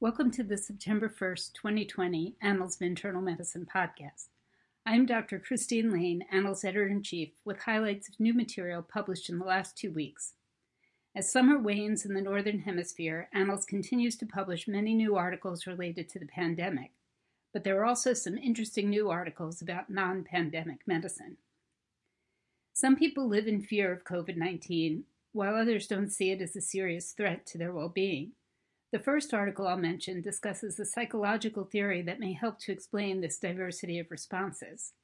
Welcome to the September 1st, 2020 Annals of Internal Medicine podcast. I'm Dr. Christine Laine, Annals Editor in Chief, with highlights of new material published in the last two weeks. As summer wanes in the Northern Hemisphere, Annals continues to publish many new articles related to the pandemic, but there are also some interesting new articles about non pandemic medicine. Some people live in fear of COVID 19, while others don't see it as a serious threat to their well being. The first article I'll mention discusses the psychological theory that may help to explain this diversity of responses.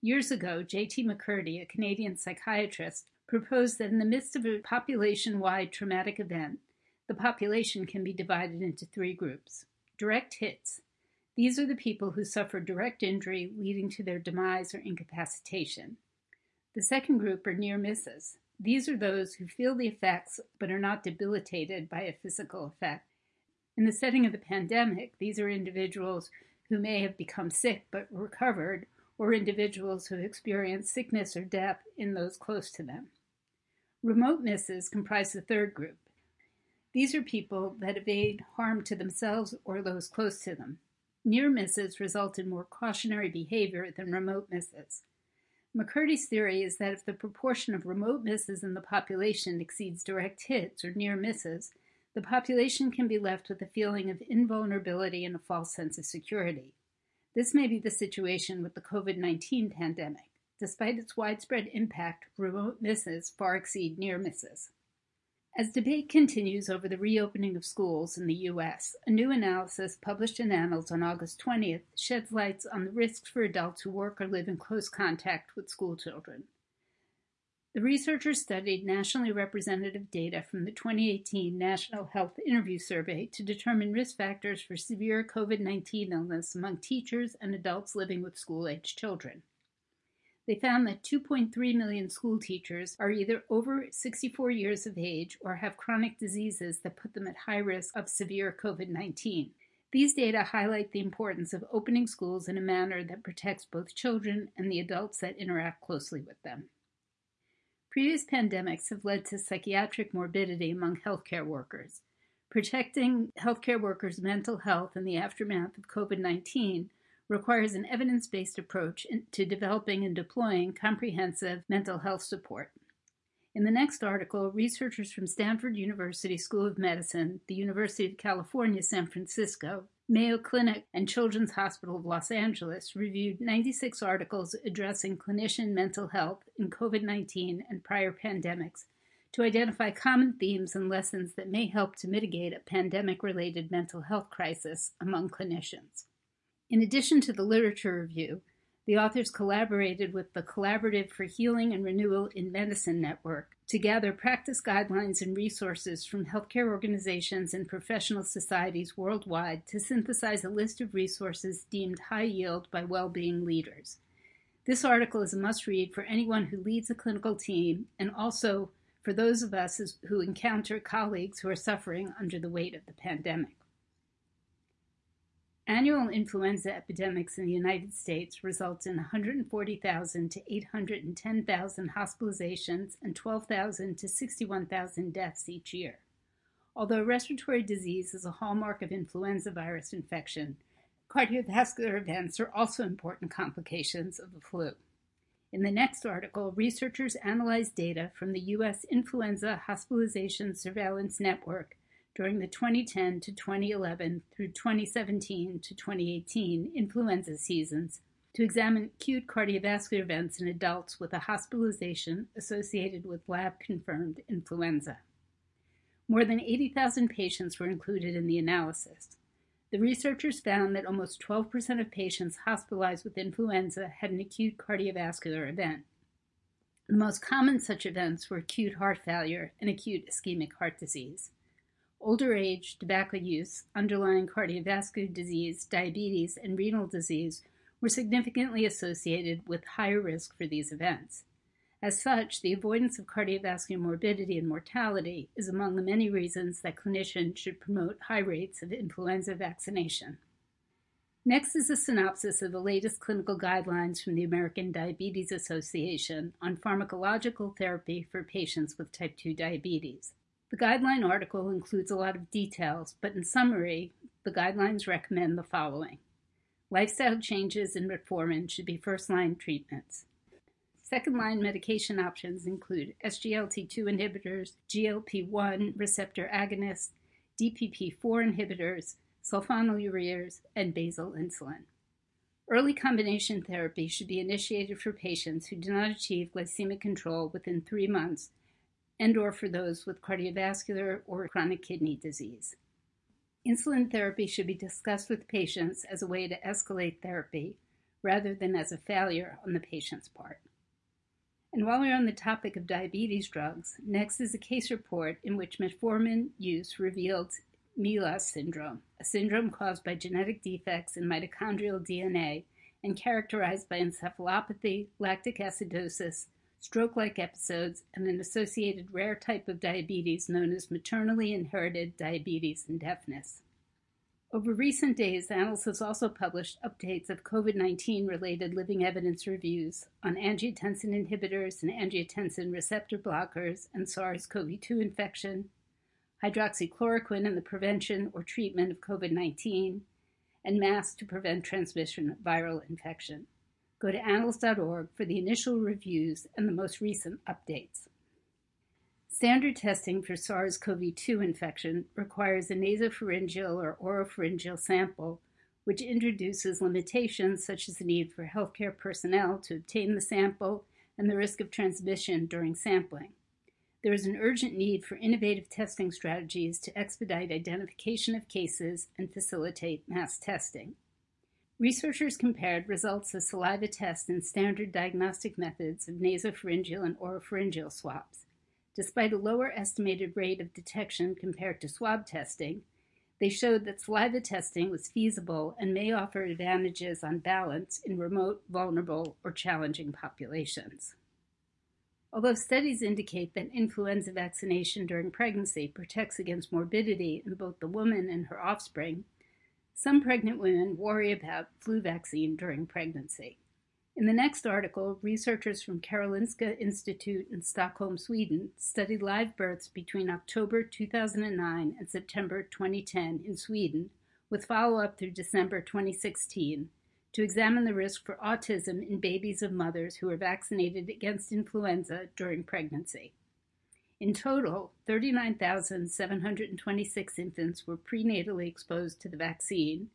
Years ago, J.T. MacCurdy, a Canadian psychiatrist, proposed that in the midst of a population wide traumatic event, the population can be divided into three groups. Direct hits. These are the people who suffer direct injury leading to their demise or incapacitation. The second group are near misses. These are those who feel the effects but are not debilitated by a physical effect. In the setting of the pandemic, these are individuals who may have become sick but recovered, or individuals who experienced sickness or death in those close to them. Remote misses comprise the third group. These are people that evade harm to themselves or those close to them. Near misses result in more cautionary behavior than remote misses. MacCurdy's theory is that if the proportion of remote misses in the population exceeds direct hits or near misses, the population can be left with a feeling of invulnerability and a false sense of security. This may be the situation with the COVID 19 pandemic. Despite its widespread impact, remote misses far exceed near misses. As debate continues over the reopening of schools in the U.S., a new analysis published in Annals on August 20th sheds lights on the risks for adults who work or live in close contact with school children. The researchers studied nationally representative data from the 2018 National Health Interview Survey to determine risk factors for severe COVID 19 illness among teachers and adults living with school aged children. They found that 2.3 million school teachers are either over 64 years of age or have chronic diseases that put them at high risk of severe COVID 19. These data highlight the importance of opening schools in a manner that protects both children and the adults that interact closely with them. Previous pandemics have led to psychiatric morbidity among healthcare workers. Protecting healthcare workers' mental health in the aftermath of COVID 19 requires an evidence based approach to developing and deploying comprehensive mental health support. In the next article, researchers from Stanford University School of Medicine, the University of California, San Francisco, Mayo Clinic and Children's Hospital of Los Angeles reviewed 96 articles addressing clinician mental health in COVID 19 and prior pandemics to identify common themes and lessons that may help to mitigate a pandemic related mental health crisis among clinicians. In addition to the literature review, the authors collaborated with the Collaborative for Healing and Renewal in Medicine Network to gather practice guidelines and resources from healthcare organizations and professional societies worldwide to synthesize a list of resources deemed high yield by well being leaders. This article is a must read for anyone who leads a clinical team and also for those of us who encounter colleagues who are suffering under the weight of the pandemic. Annual influenza epidemics in the United States result in 140,000 to 810,000 hospitalizations and 12,000 to 61,000 deaths each year. Although respiratory disease is a hallmark of influenza virus infection, cardiovascular events are also important complications of the flu. In the next article, researchers analyzed data from the U.S. Influenza Hospitalization Surveillance Network during the 2010 to 2011 through 2017 to 2018 influenza seasons to examine acute cardiovascular events in adults with a hospitalization associated with lab confirmed influenza. More than 80,000 patients were included in the analysis. The researchers found that almost 12% of patients hospitalized with influenza had an acute cardiovascular event. The most common such events were acute heart failure and acute ischemic heart disease. Older age, tobacco use, underlying cardiovascular disease, diabetes, and renal disease were significantly associated with higher risk for these events. As such, the avoidance of cardiovascular morbidity and mortality is among the many reasons that clinicians should promote high rates of influenza vaccination. Next is a synopsis of the latest clinical guidelines from the American Diabetes Association on pharmacological therapy for patients with type 2 diabetes. The guideline article includes a lot of details, but in summary, the guidelines recommend the following. Lifestyle changes and metformin should be first line treatments. Second line medication options include SGLT2 inhibitors, GLP 1 receptor agonists, DPP 4 inhibitors, sulfonylureas, and basal insulin. Early combination therapy should be initiated for patients who do not achieve glycemic control within three months and or for those with cardiovascular or chronic kidney disease. Insulin therapy should be discussed with patients as a way to escalate therapy rather than as a failure on the patient's part. And while we're on the topic of diabetes drugs, next is a case report in which metformin use revealed MELAS syndrome, a syndrome caused by genetic defects in mitochondrial DNA and characterized by encephalopathy, lactic acidosis, stroke like episodes, and an associated rare type of diabetes known as maternally inherited diabetes and deafness. Over recent days, Annals has also published updates of COVID 19 related living evidence reviews on angiotensin inhibitors and angiotensin receptor blockers and SARS CoV 2 infection, hydroxychloroquine in the prevention or treatment of COVID 19, and masks to prevent transmission of viral infection. Go to annals.org for the initial reviews and the most recent updates. Standard testing for SARS CoV 2 infection requires a nasopharyngeal or oropharyngeal sample, which introduces limitations such as the need for healthcare personnel to obtain the sample and the risk of transmission during sampling there is an urgent need for innovative testing strategies to expedite identification of cases and facilitate mass testing. Researchers compared results of saliva tests and standard diagnostic methods of nasopharyngeal and oropharyngeal swabs. Despite a lower estimated rate of detection compared to swab testing, they showed that saliva testing was feasible and may offer advantages on balance in remote, vulnerable, or challenging populations. Although studies indicate that influenza vaccination during pregnancy protects against morbidity in both the woman and her offspring, some pregnant women worry about flu vaccine during pregnancy. In the next article, researchers from Karolinska Institute in Stockholm, Sweden, studied live births between October 2009 and September 2010 in Sweden, with follow up through December 2016 to examine the risk for autism in babies of mothers who were vaccinated against influenza during pregnancy. In total, 39,726 infants were prenatally exposed to the vaccine,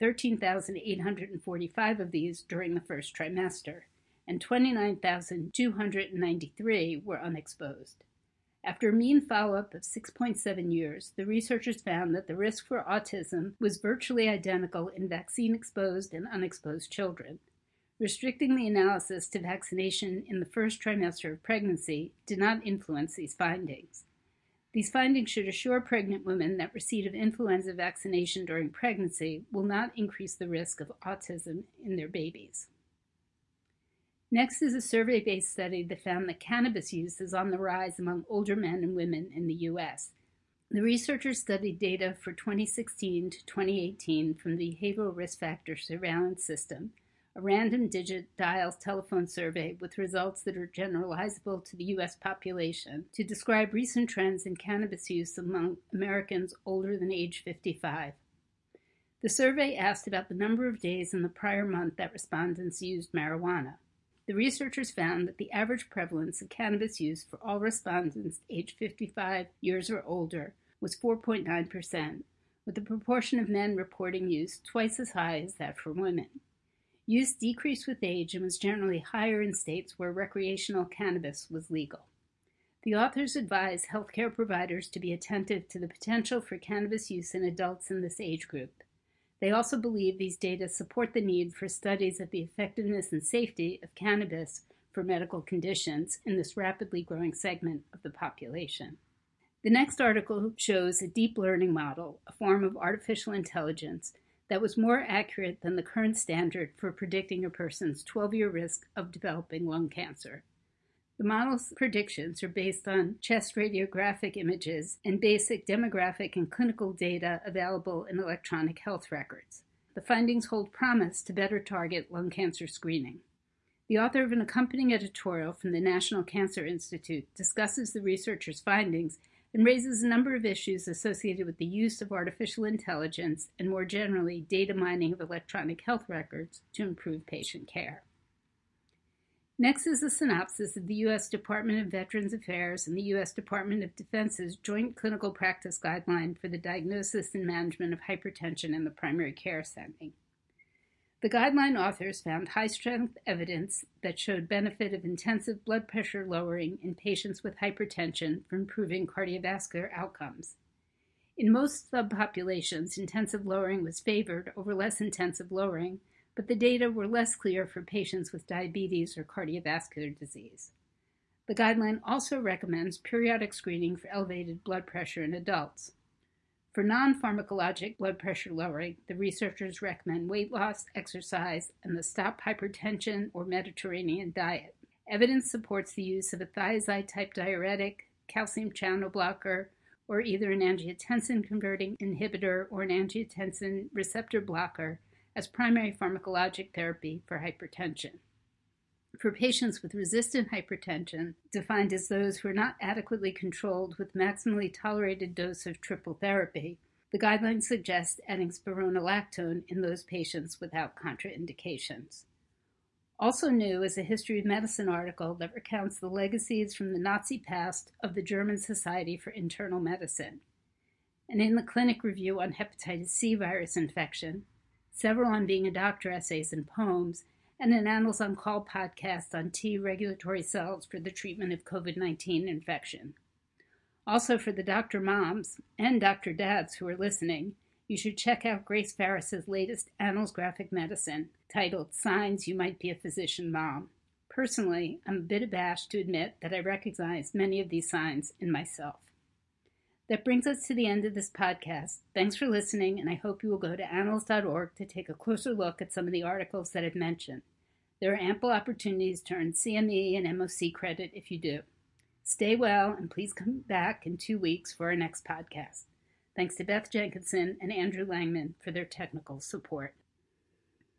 13,845 of these during the first trimester, and 29,293 were unexposed. After a mean follow-up of 6.7 years, the researchers found that the risk for autism was virtually identical in vaccine-exposed and unexposed children. Restricting the analysis to vaccination in the first trimester of pregnancy did not influence these findings. These findings should assure pregnant women that receipt of influenza vaccination during pregnancy will not increase the risk of autism in their babies. Next is a survey based study that found that cannabis use is on the rise among older men and women in the U.S. The researchers studied data for 2016 to 2018 from the Behavioral Risk Factor Surveillance System, a random digit dials telephone survey with results that are generalizable to the U.S. population to describe recent trends in cannabis use among Americans older than age 55. The survey asked about the number of days in the prior month that respondents used marijuana. The researchers found that the average prevalence of cannabis use for all respondents aged 55 years or older was 4.9%, with the proportion of men reporting use twice as high as that for women. Use decreased with age and was generally higher in states where recreational cannabis was legal. The authors advise healthcare providers to be attentive to the potential for cannabis use in adults in this age group they also believe these data support the need for studies of the effectiveness and safety of cannabis for medical conditions in this rapidly growing segment of the population. The next article shows a deep learning model, a form of artificial intelligence that was more accurate than the current standard for predicting a person's 12 year risk of developing lung cancer. The model's predictions are based on chest radiographic images and basic demographic and clinical data available in electronic health records. The findings hold promise to better target lung cancer screening. The author of an accompanying editorial from the National Cancer Institute discusses the researchers' findings and raises a number of issues associated with the use of artificial intelligence and more generally data mining of electronic health records to improve patient care. Next is a synopsis of the U.S. Department of Veterans Affairs and the U.S. Department of Defense's Joint Clinical Practice Guideline for the Diagnosis and Management of Hypertension in the Primary Care Setting. The guideline authors found high strength evidence that showed benefit of intensive blood pressure lowering in patients with hypertension for improving cardiovascular outcomes. In most subpopulations, intensive lowering was favored over less intensive lowering but the data were less clear for patients with diabetes or cardiovascular disease. The guideline also recommends periodic screening for elevated blood pressure in adults. For non pharmacologic blood pressure lowering, the researchers recommend weight loss, exercise, and the Stop Hypertension or Mediterranean diet. Evidence supports the use of a thiazide type diuretic, calcium channel blocker, or either an angiotensin converting inhibitor or an angiotensin receptor blocker as primary pharmacologic therapy for hypertension. For patients with resistant hypertension, defined as those who are not adequately controlled with maximally tolerated dose of triple therapy, the guidelines suggest adding spironolactone in those patients without contraindications. Also new is a History of Medicine article that recounts the legacies from the Nazi past of the German Society for Internal Medicine. And in the clinic review on hepatitis C virus infection, several on being a doctor essays and poems, and an Annals on Call podcast on T regulatory cells for the treatment of COVID 19 infection. Also, for the Dr. Moms and Dr. Dads who are listening, you should check out Grace Farris's latest Annals Graphic Medicine titled Signs You Might Be a Physician Mom. Personally, I'm a bit abashed to admit that I recognize many of these signs in myself. That brings us to the end of this podcast. Thanks for listening, and I hope you will go to annals.org to take a closer look at some of the articles that I've mentioned. There are ample opportunities to earn CME and MOC credit if you do. Stay well, and please come back in two weeks for our next podcast. Thanks to Beth Jenkinson and Andrew Langman for their technical support.